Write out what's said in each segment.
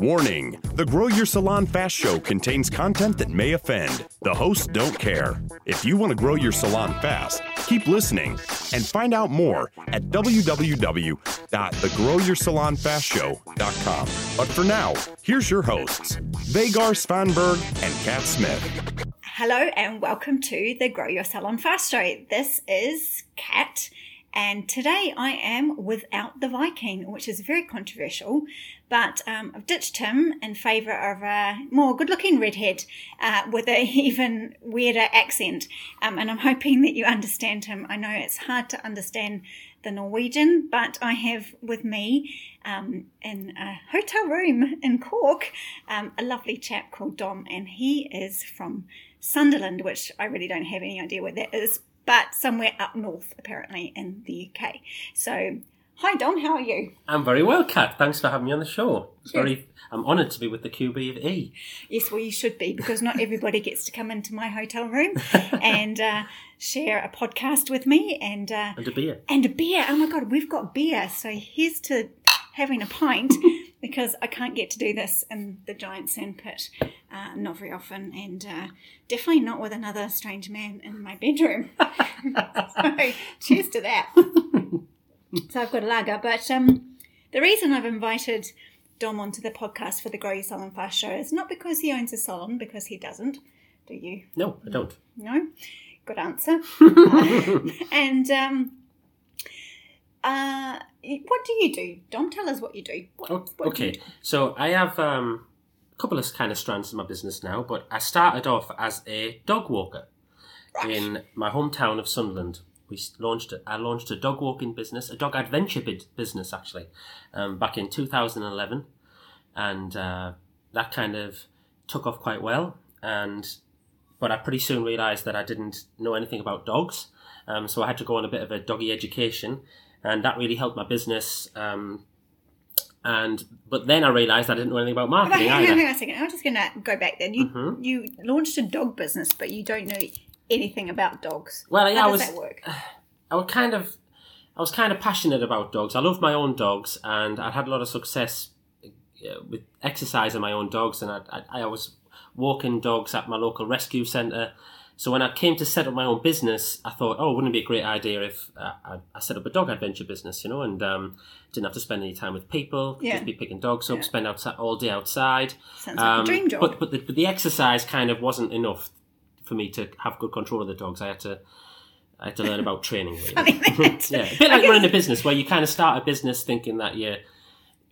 Warning The Grow Your Salon Fast Show contains content that may offend. The hosts don't care. If you want to grow your salon fast, keep listening and find out more at www.thegrowyoursalonfastshow.com. But for now, here's your hosts, Vegard Svanberg and Kat Smith. Hello and welcome to the Grow Your Salon Fast Show. This is Kat. And today I am without the Viking, which is very controversial. But um, I've ditched him in favour of a more good looking redhead uh, with an even weirder accent. Um, and I'm hoping that you understand him. I know it's hard to understand the Norwegian, but I have with me um, in a hotel room in Cork um, a lovely chap called Dom, and he is from Sunderland, which I really don't have any idea where that is, but somewhere up north, apparently, in the UK. So, hi, Dom, how are you? I'm very well, Kat. Thanks for having me on the show. It's very, I'm honoured to be with the QB of E. Yes, well, you should be, because not everybody gets to come into my hotel room and uh, share a podcast with me and uh, And a beer. and a beer. Oh my God, we've got beer. So here's to having a pint because I can't get to do this in the giant sandpit uh, not very often, and uh, definitely not with another strange man in my bedroom. so cheers to that. so I've got a lager, but um, the reason I've invited Dom onto the podcast for the Grow Your Salon Fast show is not because he owns a salon, because he doesn't. Do you? No, I don't. No? Good answer. and um, uh, what do you do? Dom, tell us what you do. What, Oh, what do you okay, so I have um, a couple of kind of strands in my business now, but I started off as a dog walker Right. in my hometown of Sunderland. We launched. A, I launched a dog walking business, a dog adventure bid, business actually, um, back in 2011, and uh, that kind of took off quite well. And but I pretty soon realised that I didn't know anything about dogs, um, so I had to go on a bit of a doggy education, and that really helped my business. Um, and but then I realised I didn't know anything about marketing hang on, either. hang on a second. I'm just going to go back then. You Mhm. you launched a dog business, but you don't know anything about dogs. Well, yeah, How I was. I was kind of, I was kind of passionate about dogs. I love my own dogs, and I'd had a lot of success with exercising my own dogs, and I, I, I was walking dogs at my local rescue centre. So when I came to set up my own business, I thought, oh, wouldn't it be a great idea if uh, I, I set up a dog adventure business, you know, and um, didn't have to spend any time with people, Yeah. just be picking dogs up, Yeah. spend outside all day outside. Sounds like a dream job. Um, But but the, but the exercise kind of wasn't enough for me to have good control of the dogs. I had to I had to learn about training. Really. Yeah, a bit like running a business where you kind of start a business thinking that you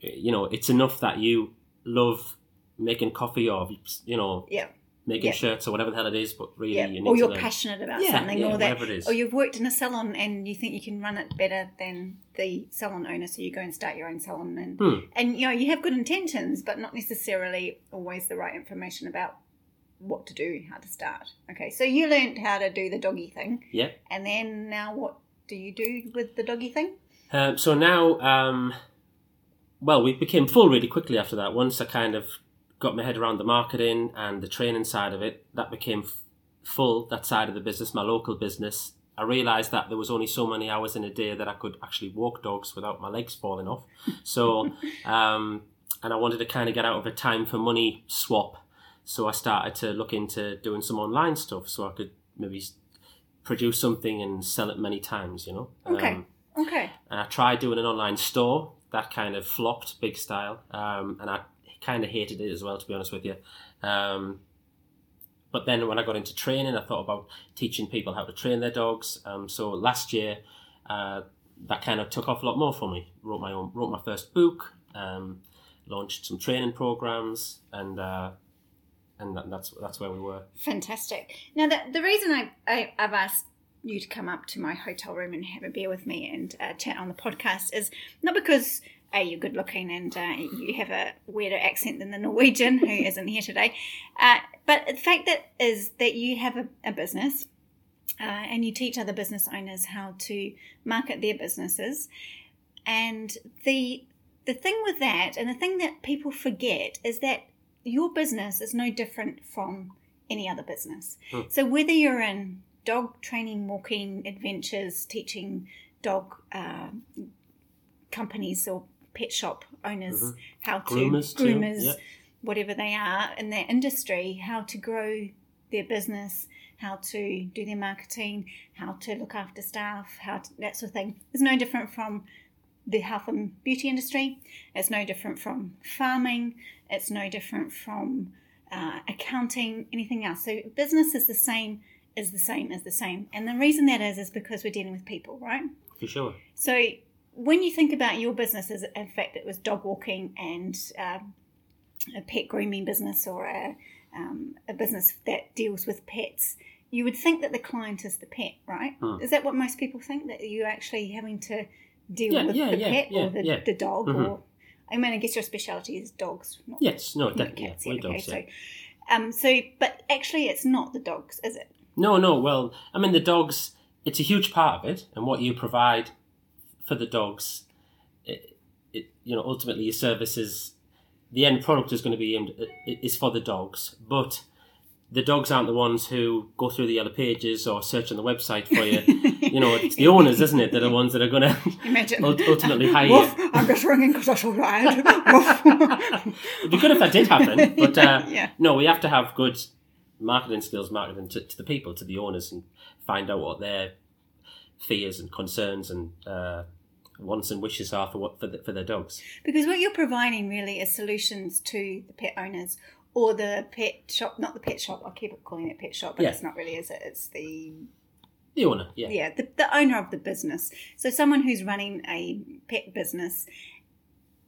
you know it's enough that you love making coffee or you know yeah, making Yeah. shirts or whatever the hell it is, but really yeah. you need Or you're learn. passionate about Yeah, something, or that, it is. or you've worked in a salon and you think you can run it better than the salon owner, so you go and start your own salon, and Hmm. and you know you have good intentions, but not necessarily always the right information about what to do, how to start. Okay, so you learned how to do the doggy thing, Yeah. and then now what do you do with the doggy thing? Um, so now, um, well, we became full really quickly after that. Once I kind of got my head around the marketing and the training side of it, that became f- full, that side of the business, my local business. I realised that there was only so many hours in a day that I could actually walk dogs without my legs falling off. So, um, and I wanted to kind of get out of a time for money swap. So I started to look into doing some online stuff so I could maybe produce something and sell it many times, you know? Okay. Um, Okay, and I tried doing an online store that kind of flopped big style, um, and I kind of hated it as well, to be honest with you. Um, but then when I got into training, I thought about teaching people how to train their dogs. Um, so last year, uh, that kind of took off a lot more for me. Wrote my own, wrote my first book, um, launched some training programs, and uh, and that, that's that's where we were. fantastic. Now the the reason I, I I've asked you to come up to my hotel room and have a beer with me and uh, chat on the podcast is not because a you're good looking and uh, you have a weirder accent than the Norwegian who isn't here today, uh, but the fact that is that you have a, a business uh, and you teach other business owners how to market their businesses, and the the thing with that and the thing that people forget is that your business is no different from any other business. Hmm. So whether you're in dog training, walking adventures, teaching dog uh, companies or pet shop owners Mhm. how to Groomers too, groomers, yeah. whatever they are in their industry, how to grow their business, how to do their marketing, how to look after staff, how to, that sort of thing. It's no different from the health and beauty industry. It's no different from farming. It's no different from uh, accounting, anything else. So business is the same, is the same, is the same. And the reason that is is because we're dealing with people, right? For sure. So when you think about your business as in fact it was dog walking and um, a pet grooming business or a, um, a business that deals with pets, you would think that the client is the pet, right? Hmm. Is that what most people think that you're actually having to deal Yeah, with yeah, the yeah, pet or the, the dog Mhm. or I mean I guess your speciality is dogs, not Yes, no. Yeah, cats. yeah, okay, dogs, yeah. so um so but actually it's not the dogs, is it? No, no. Well, I mean, the dogs. It's a huge part of it, and what you provide for the dogs. It, it, you know, ultimately, your services the end product is going to be aimed is for the dogs, but the dogs aren't the ones who go through the yellow pages or search on the website for you. you know, it's the owners, isn't it, that are the ones that are going to ultimately hire Woof, you. I'm just ringing because I saw. Woof. It'd be good if that did happen, but uh, Yeah. no, we have to have good marketing skills, marketing to, to the people, to the owners, and find out what their fears and concerns and uh, wants and wishes are for what for, the, for their dogs. Because what you're providing really is solutions to the pet owners or the pet shop, not the pet shop. I keep calling it pet shop, but Yeah. it's not really, is it? It's the The owner, yeah, yeah, the, the owner of the business. So someone who's running a pet business,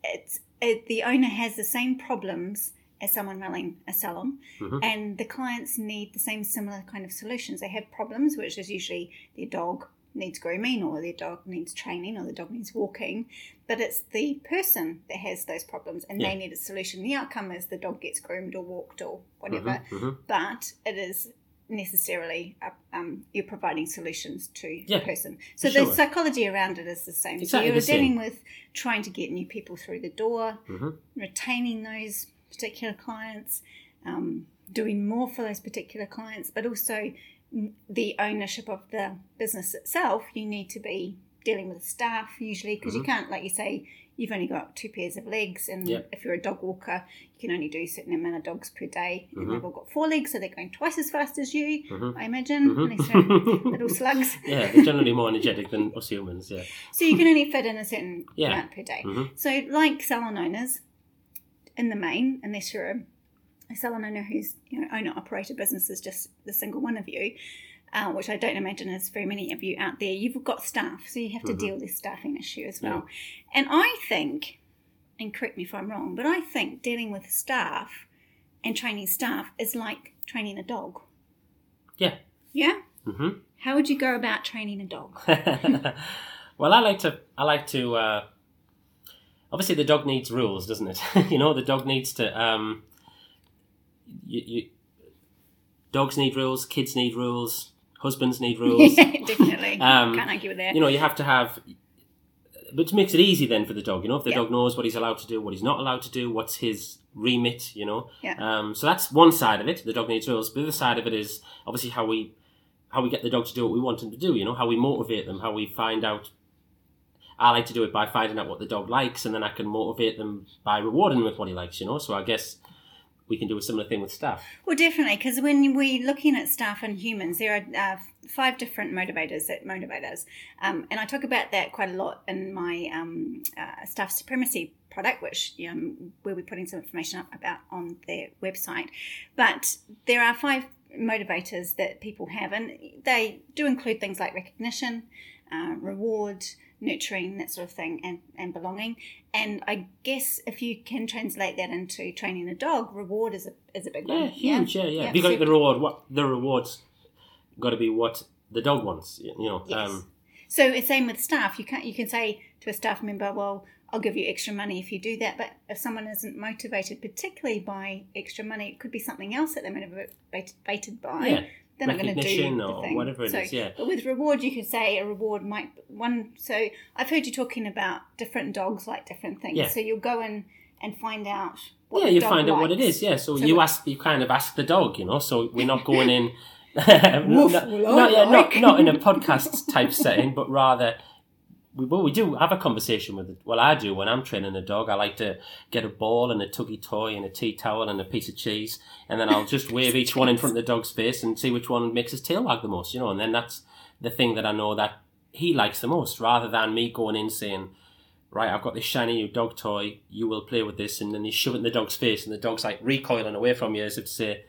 it's it, the owner has the same problems as someone running a salon, Mhm. and the clients need the same similar kind of solutions. They have problems, which is usually their dog needs grooming, or their dog needs training, or the dog needs walking. But it's the person that has those problems, and Yeah. they need a solution. The outcome is the dog gets groomed or walked or whatever Mhm, mhm. but it is necessarily um, you're providing solutions to Yeah, the person. So the sure. psychology around it is the same. Exactly so you're dealing with trying to get new people through the door, Mhm. retaining those particular clients, um, doing more for those particular clients, but also the ownership of the business itself. You need to be dealing with staff usually because you Mhm. can't, like you say, you've only got two pairs of legs, and Yep. if you're a dog walker, you can only do a certain amount of dogs per day, and Mhm. they've all got four legs, so they're going twice as fast as you. Mhm. I imagine, Mhm. unless they're little slugs. yeah, they're generally more energetic than us humans. Yeah, So you can only fit in a certain Yeah. amount per day. Mhm. So, like salon owners, in the main, unless you're a, a salon owner who's you know owner operator business is just the single one of you, uh, which I don't imagine is very many of you out there. You've got staff, so you have to Mhm. deal with this staffing issue as well. And I think, and correct me if I'm wrong, but I think dealing with staff and training staff is like training a dog. yeah. Yeah. Mm-hmm. How would you go about training a dog? well, I like to. I like to. Uh, obviously, the dog needs rules, doesn't it? you know, the dog needs to. Um, you, you, dogs need rules. Kids need rules. Husbands need rules. yeah, definitely. Um, Can't argue with that. you know, you have to have. but Which makes it easy then for the dog. You know, if the Yeah. dog knows what he's allowed to do, what he's not allowed to do, what's his remit. You know. Yeah. Um, so that's one side of it. The dog needs rules. But the other side of it is obviously how we how we get the dog to do what we want him to do. You know, how we motivate them, how we find out. I like to do it by finding out what the dog likes, and then I can motivate them by rewarding him with what he likes. You know, so I guess we can do a similar thing with staff. Well, definitely, because when we're looking at staff and humans, there are uh, five different motivators that motivate us. Um, and I talk about that quite a lot in my um, uh, staff supremacy product, which um, we'll be putting some information up about on their website. But there are five motivators that people have, and they do include things like recognition, uh, reward, nurturing, that sort of thing, and, and belonging. And I guess if you can translate that into training a dog, reward is a is a big Yeah, one. huge. Yeah, yeah. Yeah, Because so- the reward, what the rewards, got to be what the dog wants. You know. Yes. Um, So it's same with staff. You can't you can say to a staff member, "Well, I'll give you extra money if you do that." But if someone isn't motivated, particularly by extra money, it could be something else that they're motivated by. yeah. They're not going to do the or thing. whatever it so, is, yeah. But with reward, you could say a reward might one. So I've heard you talking about different dogs like different things. Yeah. So you'll go in and find out. What yeah, you find out what it is. Yeah, so, So you ask, you kind of ask the dog, you know. So we're not going in, not, not, yeah, not, not in a podcast type setting, but rather we well, we do have a conversation with it. Well, I do when I'm training a dog. I like to get a ball and a tuggy toy and a tea towel and a piece of cheese, and then I'll just wave each one in front of the dog's face and see which one makes his tail wag the most. You know, and then that's the thing that I know that he likes the most, rather than me going in saying, "Right, I've got this shiny new dog toy. You will play with this," and then you shove it in the dog's face, and the dog's like recoiling away from you as if to say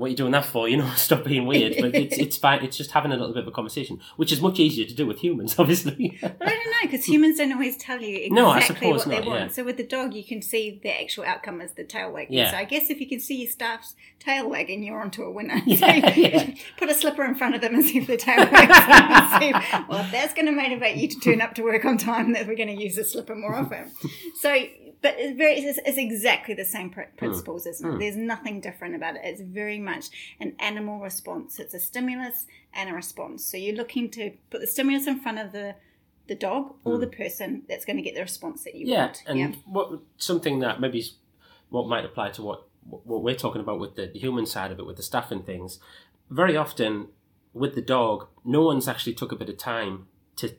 what are you doing that for? You know, stop being weird. But it's it's fine. It's just having a little bit of a conversation, which is much easier to do with humans, obviously. Well, I don't know because humans don't always tell you exactly No, I what suppose they want. yeah. So with the dog, you can see the actual outcome as the tail wagging. Yeah. So I guess if you can see your staff's tail wagging, you're onto a winner. Yeah, so yeah. put a slipper in front of them and see if the tail wags. see, well, if that's going to motivate you to turn up to work on time, that we're going to use the slipper more often. So. But it's very, it's, it's exactly the same pr- hmm. principles, isn't it? Hmm. There's nothing different about it. It's very much an animal response. It's a stimulus and a response. So you're looking to put the stimulus in front of the the dog or the hmm. person that's going to get the response that you yeah, want. and what something that maybe is what might apply to what what we're talking about with the human side of it, with the staff and things. Very often with the dog, no one's actually took a bit of time to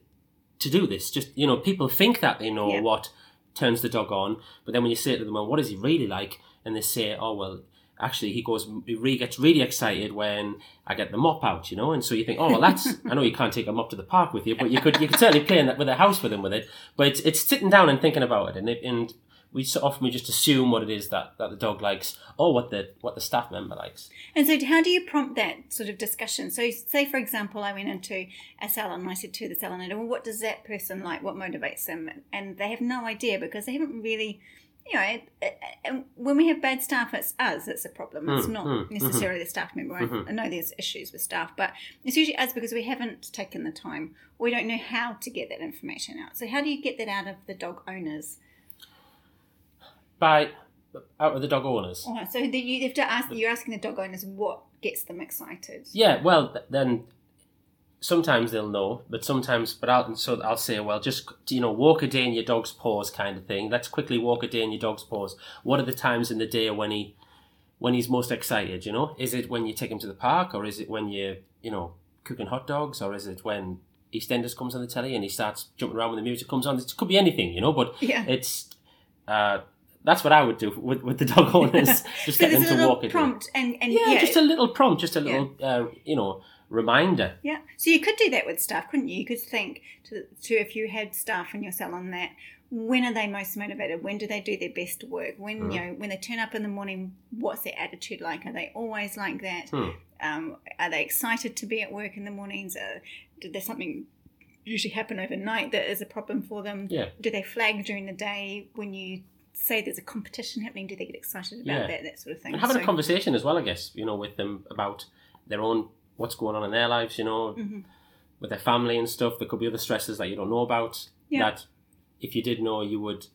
to do this. Just you know, people think that they know Yeah. what turns the dog on, but then when you say to them, "Well, what is he really like?" and they say, "Oh, well." Actually, he goes. He really gets really excited when I get the mop out, you know. And so you think, oh well, that's. I know you can't take a mop to the park with you, but you could. You could certainly play in that with a house with him with it. But it's, it's sitting down and thinking about it, and it, and we so often we just assume what it is that, that the dog likes, or what the what the staff member likes. And so, how do you prompt that sort of discussion? So, say for example, I went into a salon and I said to the salon owner, "Well, what does that person like? What motivates them?" And they have no idea because they haven't really, you know. it- it- And when we have bad staff, it's us that's a problem. It's Mm, not mm, necessarily the staff member. I- I know there's issues with staff, but it's usually us because we haven't taken the time. We don't know how to get that information out. So, how do you get that out of the dog owners? By out of the dog owners. So the, you have to ask. You're asking the dog owners what gets them excited. Yeah, well, then sometimes they'll know, but sometimes, but I'll so I'll say, well, just you know, walk a day in your dog's paws, kind of thing. Let's quickly walk a day in your dog's paws. What are the times in the day when he when he's most excited? You know, is it when you take him to the park, or is it when you you know cooking hot dogs, or is it when EastEnders comes on the telly and he starts jumping around when the music comes on? It could be anything, you know, but Yeah. it's. Uh, that's what I would do with, with the dog owners. Just so get them to walk a day. prompt and and Yeah, yeah, just a little prompt, just a little, uh, you know, reminder. yeah. So you could do that with staff, couldn't you? You could think to, to if you had staff in your salon that when are they most motivated? When do they do their best work? When Mm-hmm. you know when they turn up in the morning, what's their attitude like? Are they always like that? Hmm. Um, are they excited to be at work in the mornings? Did there something usually happen overnight that is a problem for them? Yeah. Do they flag during the day when you say there's a competition happening? Do they get excited about Yeah. that? That sort of thing. And having So- a conversation as well, I guess, you know, with them about their own, what's going on in their lives, you know, Mhm. with their family and stuff. There could be other stresses that you don't know about Yeah. that if you did know, you would,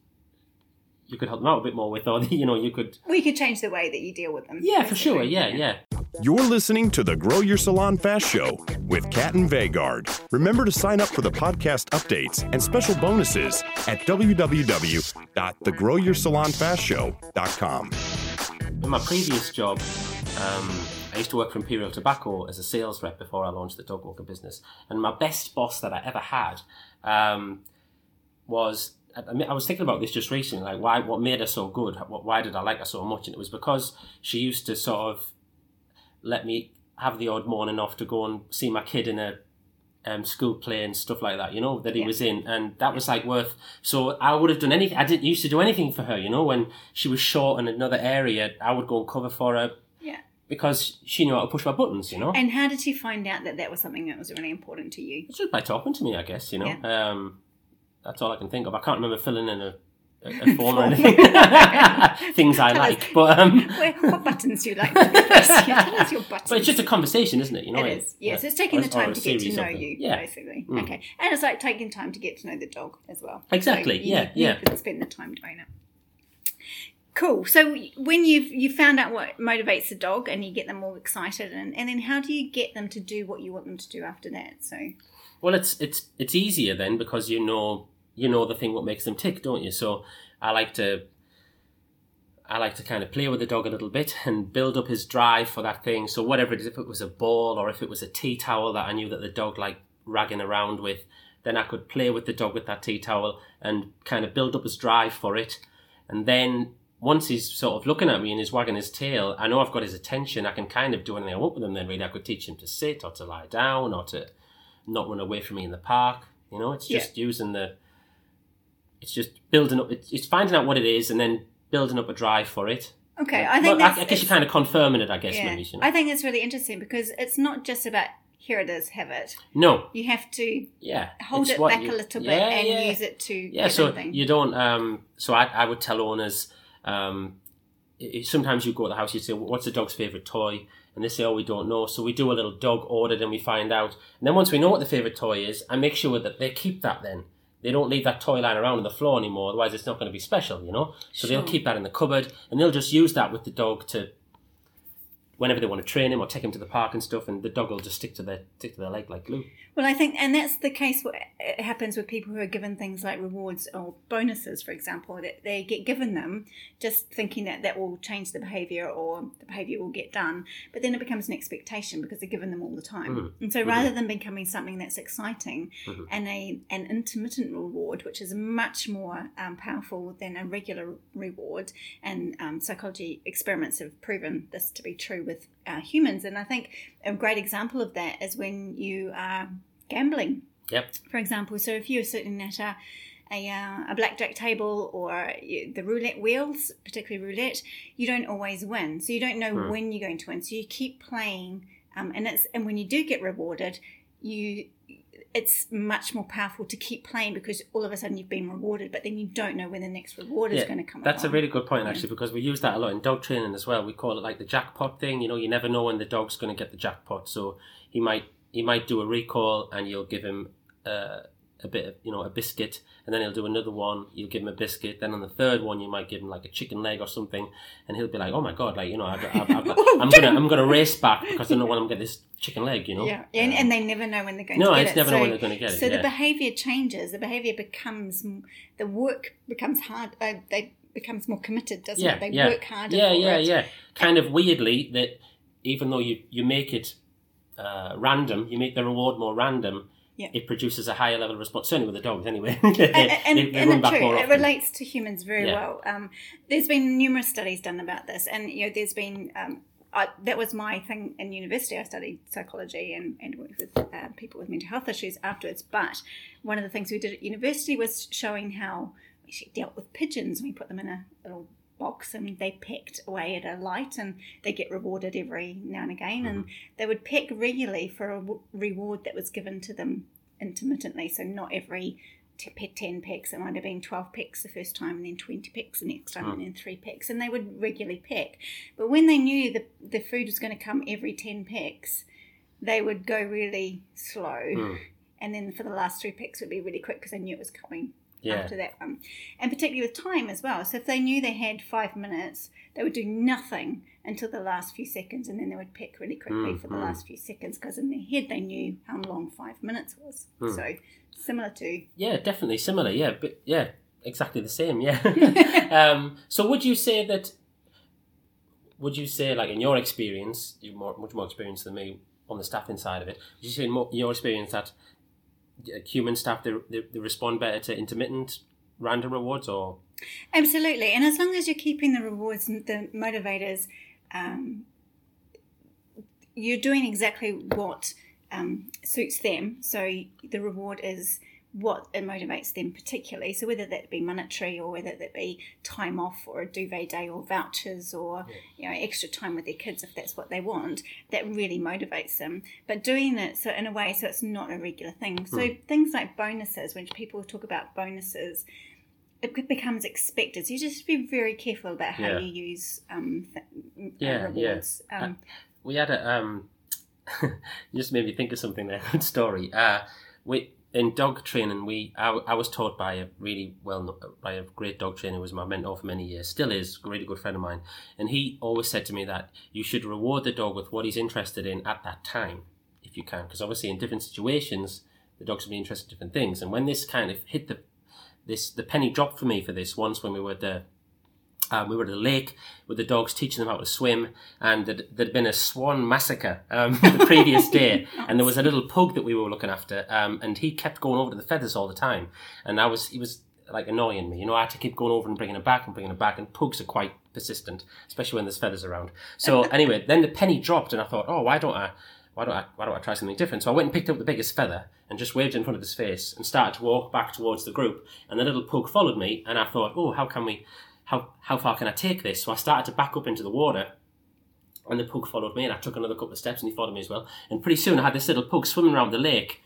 you could help them out a bit more with, or, you know, you could, We could change the way that you deal with them. yeah, for sure. basically. Yeah, yeah. You're listening to the Grow Your Salon Fast Show with Kat and Vegard. Remember to sign up for the podcast updates and special bonuses at www.thegrowyoursalonfastshow.com. In my previous job, um, I used to work for Imperial Tobacco as a sales rep before I launched the dog walker business. And my best boss that I ever had um, was. I, was thinking about this just recently, like why, what made her so good? Why did I like her so much? And it was because she used to sort of let me have the odd morning off to go and see my kid in a um, school play and stuff like that, you know, that he Yeah. was in, and that was like worth. So I would have done anything. I didn't used to do anything for her, you know, when she was short in another area, I would go and cover for her Yeah. because she knew how to push my buttons, you know. And how did you find out that that was something that was really important to you? Just by talking to me, I guess, you know. Yeah. Um, that's all I can think of. I can't remember filling in a, a, a form or anything. Things I like, but um, Where, what buttons do you like to press? Yeah, tell us your buttons. but it's just a conversation, isn't it? You know, It is. Yes, it's taking or- the time to get to know you, Yeah, basically. Mm. Okay. And it's like taking time to get to know the dog as well. Exactly, So you yeah, you yeah. spend the time doing it. Cool. So when you've you found out what motivates the dog and you get them all excited and, and then how do you get them to do what you want them to do after that? So Well, it's it's it's easier then because you know you know the thing what makes them tick, don't you? So I like to I like to kind of play with the dog a little bit and build up his drive for that thing. So whatever it is, if it was a ball or if it was a tea towel that I knew that the dog liked ragging around with, then I could play with the dog with that tea towel and kind of build up his drive for it. And then once he's sort of looking at me and he's wagging his tail, I know I've got his attention. I can kind of do anything I want with him. Then really, I could teach him to sit or to lie down or to not run away from me in the park. You know, it's just using the. It's just building up. It's, it's finding out what it is and then building up a drive for it. Okay, I think Well, I, that's, I guess you're kind of confirming it. I guess yeah. maybe. You know? I think it's really interesting because it's not just about here it is, have it. no, You have to yeah. hold it back you- a little bit yeah, and yeah. use it to Yeah, so anything. you don't. Um, so I, I would tell owners. Um, sometimes you go to the house, you say, "What's the dog's favorite toy?" And they say, "Oh, we don't know." So we do a little dog audit and we find out. And then once we know what the favorite toy is, I make sure that they keep that. Then they don't leave that toy lying around on the floor anymore. Otherwise, it's not going to be special, you know. So they'll keep that in the cupboard and they'll just use that with the dog to. Whenever they want to train him or take him to the park and stuff, and the dog will just stick to their stick to their leg like glue. Well, I think, and that's the case. What it happens with people who are given things like rewards or bonuses, for example, that they get given them just thinking that that will change the behaviour or the behaviour will get done, but then it becomes an expectation because they're given them all the time. Mhm. And so, rather than becoming something that's exciting Mhm. and a an intermittent reward, which is much more um, powerful than a regular reward, and um, psychology experiments have proven this to be true with uh, humans. And I think a great example of that is when you are gambling, Yep. for example. So if you're sitting at a a, uh, a blackjack table or the roulette wheels, particularly roulette, you don't always win. So you don't know Hmm. when you're going to win. So you keep playing, um, and it's and when you do get rewarded, you it's much more powerful to keep playing because all of a sudden you've been rewarded, but then you don't know when the next reward is going to come. That's a really good point, actually, because we use that a lot in dog training as well. We call it like the jackpot thing. You know, you never know when the dog's going to get the jackpot. So he might he might do a recall, and you'll give him uh, a bit of you know a biscuit, and then he'll do another one. You'll give him a biscuit. Then on the third one, you might give him like a chicken leg or something, and he'll be like, "Oh my god, like you know, I've, I've, I've, I'm gonna I'm gonna race back because I don't know when I'm gonna get this chicken leg." You know. Yeah, and, Um, and they never know when they're going no, to get it's it. never so, know when they're going to get it. So yeah. the behaviour changes. The behaviour becomes the work becomes hard. Uh, they becomes more committed, doesn't Yeah, it? They yeah. work harder. yeah, yeah, it. yeah. Kind of weirdly that even though you you make it uh, random, you make the reward more random. Yeah. It produces a higher level of response. Certainly with the dogs, anyway. And, and, they and it's true. It relates to humans very Yeah. well. Um, there's been numerous studies done about this, and you know, there's been um, I, that was my thing in university. I studied psychology and, and worked with uh, people with mental health issues afterwards. But one of the things we did at university was showing how we actually dealt with pigeons. We put them in a little box and they pecked away at a light and they get rewarded every now and again. And they would peck regularly for a w- reward that was given to them intermittently. So not every t- pe- 10 pecks. It might have been 12 pecks the first time and then 20 pecks the next time and then 3 pecks. And they would regularly peck. But when they knew the, the food was going to come every 10 pecks, they would go really slow. Mm. And then for the last three pecks would be really quick because they knew it was coming Yeah. after that one. And particularly with time as well. So if they knew they had five minutes, they would do nothing until the last few seconds and then they would pick really quickly Mm, for the mm. last few seconds because in their head they knew how long five minutes was. Mm. So similar to Yeah, definitely similar. Yeah, but yeah, exactly the same. Yeah. um, so would you say that? Would you say, like in your experience, you're more, much more experienced than me on the staffing side of it. Would you say, in your experience, that human staff they, they, they respond better to intermittent random rewards, or Absolutely, and as long as you're keeping the rewards and the motivators, um, you're doing exactly what um, suits them. So the reward is what it motivates them particularly. So whether that be monetary or whether that be time off or a duvet day or vouchers or you know extra time with their kids if that's what they want, that really motivates them. But doing it so in a way so it's not a regular thing. So things like bonuses, when people talk about bonuses it becomes expected. So you just be very careful about how Yeah. you use um, th- uh, Yeah, yeah. rewards. Um, we had a um you just made me think of something there good story uh we in dog training we I, I was taught by a really well by a great dog trainer who was my mentor for many years still is a really good friend of mine. And he always said to me that you should reward the dog with what he's interested in at that time if you can. Because obviously in different situations the dogs will be interested in different things. And when this kind of hit the this the penny dropped for me for this once when we were at the Um, we were at a lake with the dogs, teaching them how to swim, and there'd, there'd been a swan massacre um, the previous day, and there was a little pug that we were looking after, um, and he kept going over to the feathers all the time, and I was he was like annoying me, you know. I had to keep going over and bringing it back and bringing it back, and pugs are quite persistent, especially when there's feathers around. So anyway, then the penny dropped, and I thought, oh, why don't I? Why don't I? Why don't I try something different? So I went and picked up the biggest feather and just waved it in front of his face and started to walk back towards the group. And the little pug followed me, and I thought, oh, how can we? How how far can I take this? So I started to back up into the water, and the pug followed me, and I took another couple of steps, and he followed me as well. And pretty soon I had this little pug swimming around the lake.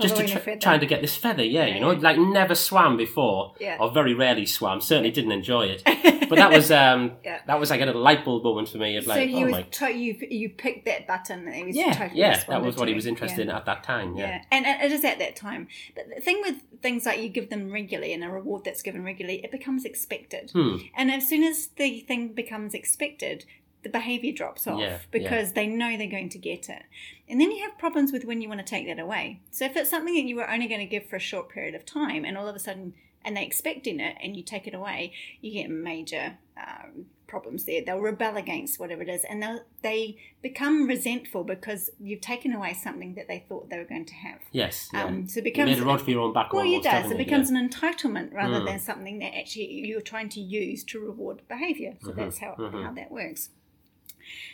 Just to Following a try, feather. trying to get this feather, yeah, you know, like never swam before, Yeah. or very rarely swam. Certainly didn't enjoy it, but that was um, Yeah. that was like a light bulb moment for me of like, so he oh was my, to- you you picked that button and he was yeah, totally yeah, that was what he was interested Yeah. in at that time, yeah. Yeah, and, and it is at that time. But the thing with things like you give them regularly and a reward that's given regularly, it becomes expected. Hmm. And as soon as the thing becomes expected, the behavior drops off Yeah, because they know they're going to get it. And then you have problems with when you want to take that away. So if it's something that you were only going to give for a short period of time and all of a sudden, and they're expecting it and you take it away, you get major um, problems there. They'll rebel against whatever it is and they'll, they become resentful because you've taken away something that they thought they were going to have. Yes, yeah. Um, so it you becomes made a rod for your own back well, it does. It becomes yeah. an entitlement rather Mm. than something that actually you're trying to use to reward behaviour. So that's how, mhm. how that works.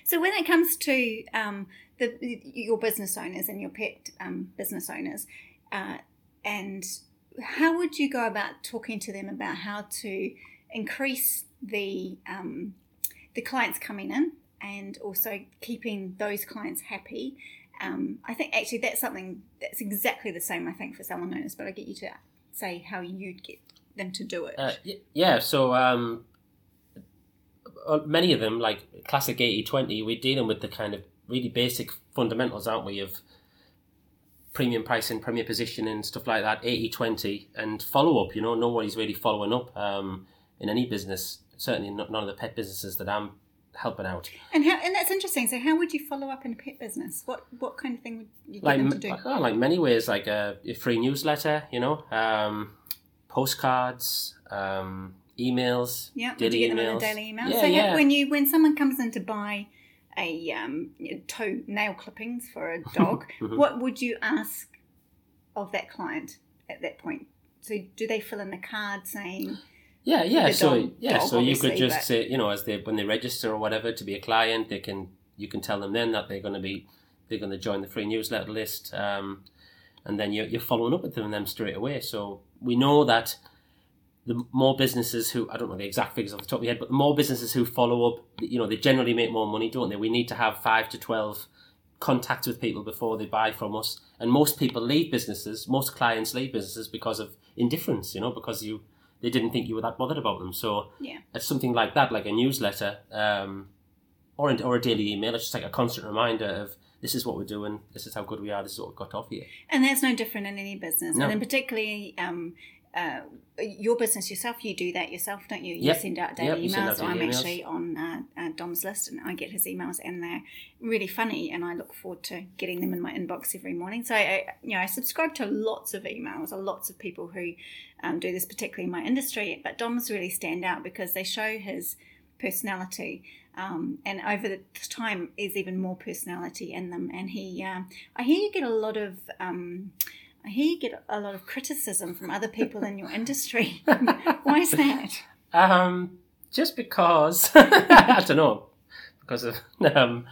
So when it comes to um, the your business owners and your pet um, business owners, uh, and how would you go about talking to them about how to increase the um, the clients coming in and also keeping those clients happy? Um, I think actually that's something that's exactly the same. I think for salon owners, but I get you to say how you'd get them to do it. Uh, yeah, so um, many of them, like classic 80 20, we're dealing with the kind of really basic fundamentals, aren't we, of premium pricing, premier positioning, stuff like that, 80 20, and follow up. You know, nobody's really following up um, in any business, certainly not, none of the pet businesses that I'm helping out. And how and that's interesting. So how would you follow up in a pet business? What what kind of thing would you get Like, them to do? oh, like many ways, like a, a free newsletter, you know, um, postcards, um, emails. Yeah, daily you get them in a daily email? Yeah, so yeah. when you when someone comes in to buy a um, toe nail clippings for a dog, Mhm. what would you ask of that client at that point? So do they fill in the card saying Yeah, yeah. the So dog- yeah, dog, so you could just but- say, you know, as they when they register or whatever to be a client, they can you can tell them then that they're going to be they're going to join the free newsletter list, um, and then you're, you're following up with them and them straight away. So we know that the more businesses who I don't know the exact figures off the top of my head, but the more businesses who follow up, you know, they generally make more money, don't they? We need to have five to twelve contacts with people before they buy from us, and most people leave businesses. Most clients leave businesses because of indifference, you know, because you they didn't think you were that bothered about them. So Yeah. it's something like that, like a newsletter, um, or or a daily email. It's just like a constant reminder of this is what we're doing, this is how good we are, this is what we've got off here. And that's no different in any business. No. And then particularly um, uh, your business yourself, you do that yourself, don't you? You Yep. send out daily we send out emails. I'm emails. actually on uh, uh, Dom's list and I get his emails and they're really funny and I look forward to getting them in my inbox every morning. So, I, you know, I subscribe to lots of emails, lots of people who um, do this, particularly in my industry. But Dom's really stand out because they show his personality. Um, and over the time, is even more personality in them. And he, um, I hear you get a lot of, I hear you get a lot of criticism from other people in your industry. Why is that? Um, just because I don't know, because of um,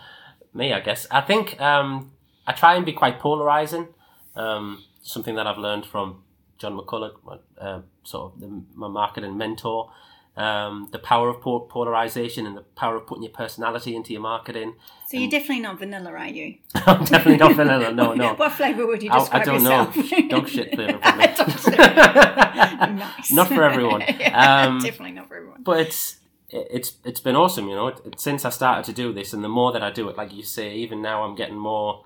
me, I guess. I think um, I try and be quite polarizing. Um, something that I've learned from Jon McCulloch, uh, sort of the, my marketing mentor. Um, the power of polarization and the power of putting your personality into your marketing. So you're definitely not vanilla, are you? I'm definitely not vanilla. No, no. what flavour would you I, I describe don't yourself? know. Dog shit flavour, probably. nice. Not for everyone. Yeah, Um, definitely not for everyone. but it's it's it's been awesome, you know. It, it- since I started to do this, and the more that I do it, like you say, even now I'm getting more.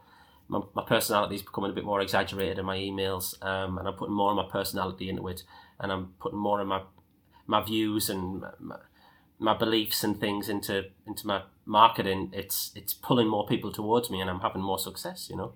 My, my personality is becoming a bit more exaggerated in my emails, um, and I'm putting more of my personality into it, and I'm putting more of my my views and my, my beliefs and things into into my marketing. It's it's pulling more people towards me, and I'm having more success. You know.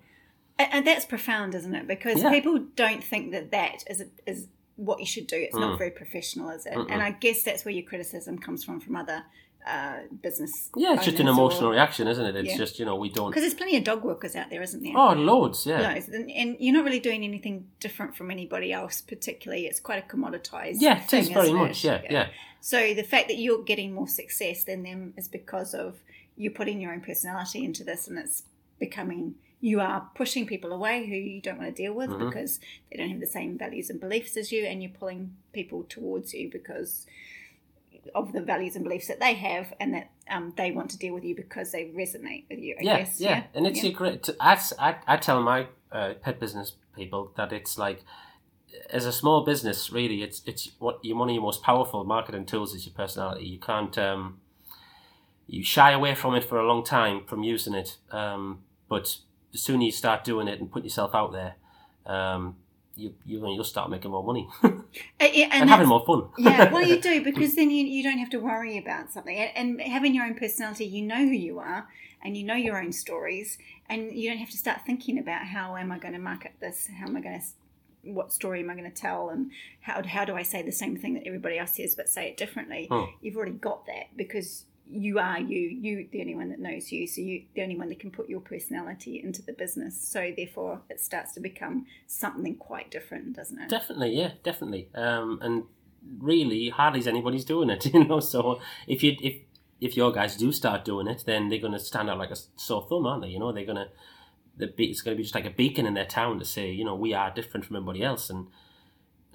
And, that's profound, isn't it? Because Yeah. people don't think that that is a, is what you should do. It's not very professional, is it? Mm. Mm-mm. And I guess that's where your criticism comes from from other uh, business. Yeah, it's just an owners or- emotional reaction, isn't it? It's Yeah. just you know we don't. Because there's plenty of dog workers out there, isn't there? Oh, loads, yeah. Loads. And, and you're not really doing anything different from anybody else, particularly. It's quite a commoditized. Yeah, it thing, is very much. it? Yeah, yeah. So the fact that you're getting more success than them is because of you putting your own personality into this, and it's becoming you are pushing people away who you don't want to deal with Mhm. because they don't have the same values and beliefs as you, and you're pulling people towards you because of the values and beliefs that they have, and that um, they want to deal with you because they resonate with you. I yeah, guess. yeah, and it's yeah. a great. I, I, I tell my uh, pet business people that it's like, as a small business, really, it's it's what you one of your most powerful marketing tools is your personality. You can't um, you shy away from it for a long time from using it, um, but the sooner you start doing it and put yourself out there, um, you you you'll start making more money Yeah, and, having more fun. yeah, well, you do because then you, you don't have to worry about something. And and having your own personality, you know who you are and you know your own stories, and you don't have to start thinking about how am I going to market this? How am I going to, what story am I going to tell? And how, how do I say the same thing that everybody else says but say it differently? Hmm. You've already got that because you are you, you the only one that knows you, so you the only one that can put your personality into the business. So therefore, it starts to become something quite different, doesn't it? Definitely, yeah, definitely. Um, and really, hardly anybody's doing it, you know. So if you if if your guys do start doing it, then they're going to stand out like a sore thumb, aren't they? You know, they're going to the it's going to be just like a beacon in their town to say, you know, we are different from everybody else, and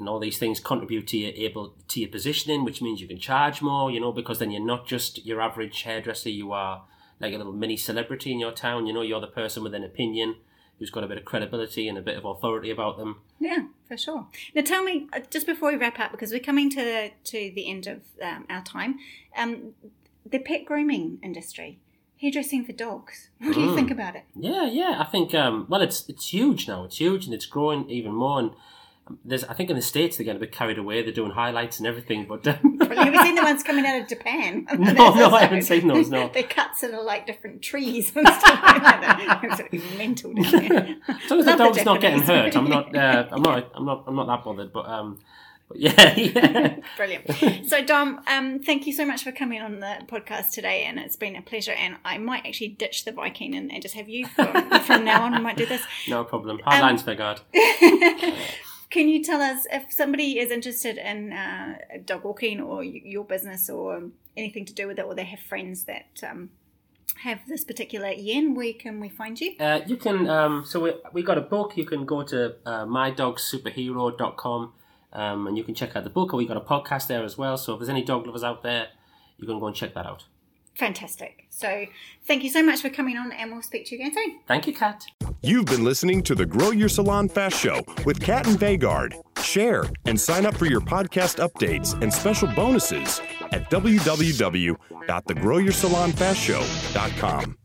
and all these things contribute to your able to your positioning, which means you can charge more, you know, because then you're not just your average hairdresser, you are like a little mini celebrity in your town. You know, you're the person with an opinion who's got a bit of credibility and a bit of authority about them. Yeah, for sure. Now, tell me uh, just before we wrap up, because we're coming to the, to the end of um, our time. Um, the pet grooming industry, hairdressing for dogs. What do you Mm. think about it? Yeah, yeah. I think um, well, it's it's huge now. It's huge and it's growing even more. And there's I think in the states they're getting a bit carried away. They're doing highlights and everything. But um, Have you seen the ones coming out of Japan? No, no, I haven't seen those, no. They're cuts that are like different trees and stuff like that. It's absolutely mental. as long as the Love the dog's not getting hurt, I'm not. Uh, I'm not. I'm not. I'm not that bothered. But um, but yeah, yeah. Brilliant. So, Dom, um, thank you so much for coming on the podcast today, and it's been a pleasure. And I might actually ditch the Viking and, and just have you from, from now on. I might do this. no problem. Hard Um, lines. Can you tell us if somebody is interested in uh, dog walking or your business or anything to do with it, or they have friends that um, have this particular yen, where can we find you? Uh, you can. Um, so we we got a book. You can go to uh, mydogsuperhero.com um, and you can check out the book. Or we got a podcast there as well. So if there's any dog lovers out there, you can go and check that out. Fantastic. So, thank you so much for coming on, and we'll speak to you again soon. Thank you, Kat. You've been listening to the Grow Your Salon Fast Show with Kat and Vegard. Share and sign up for your podcast updates and special bonuses at www.thegrowyoursalonfastshow.com.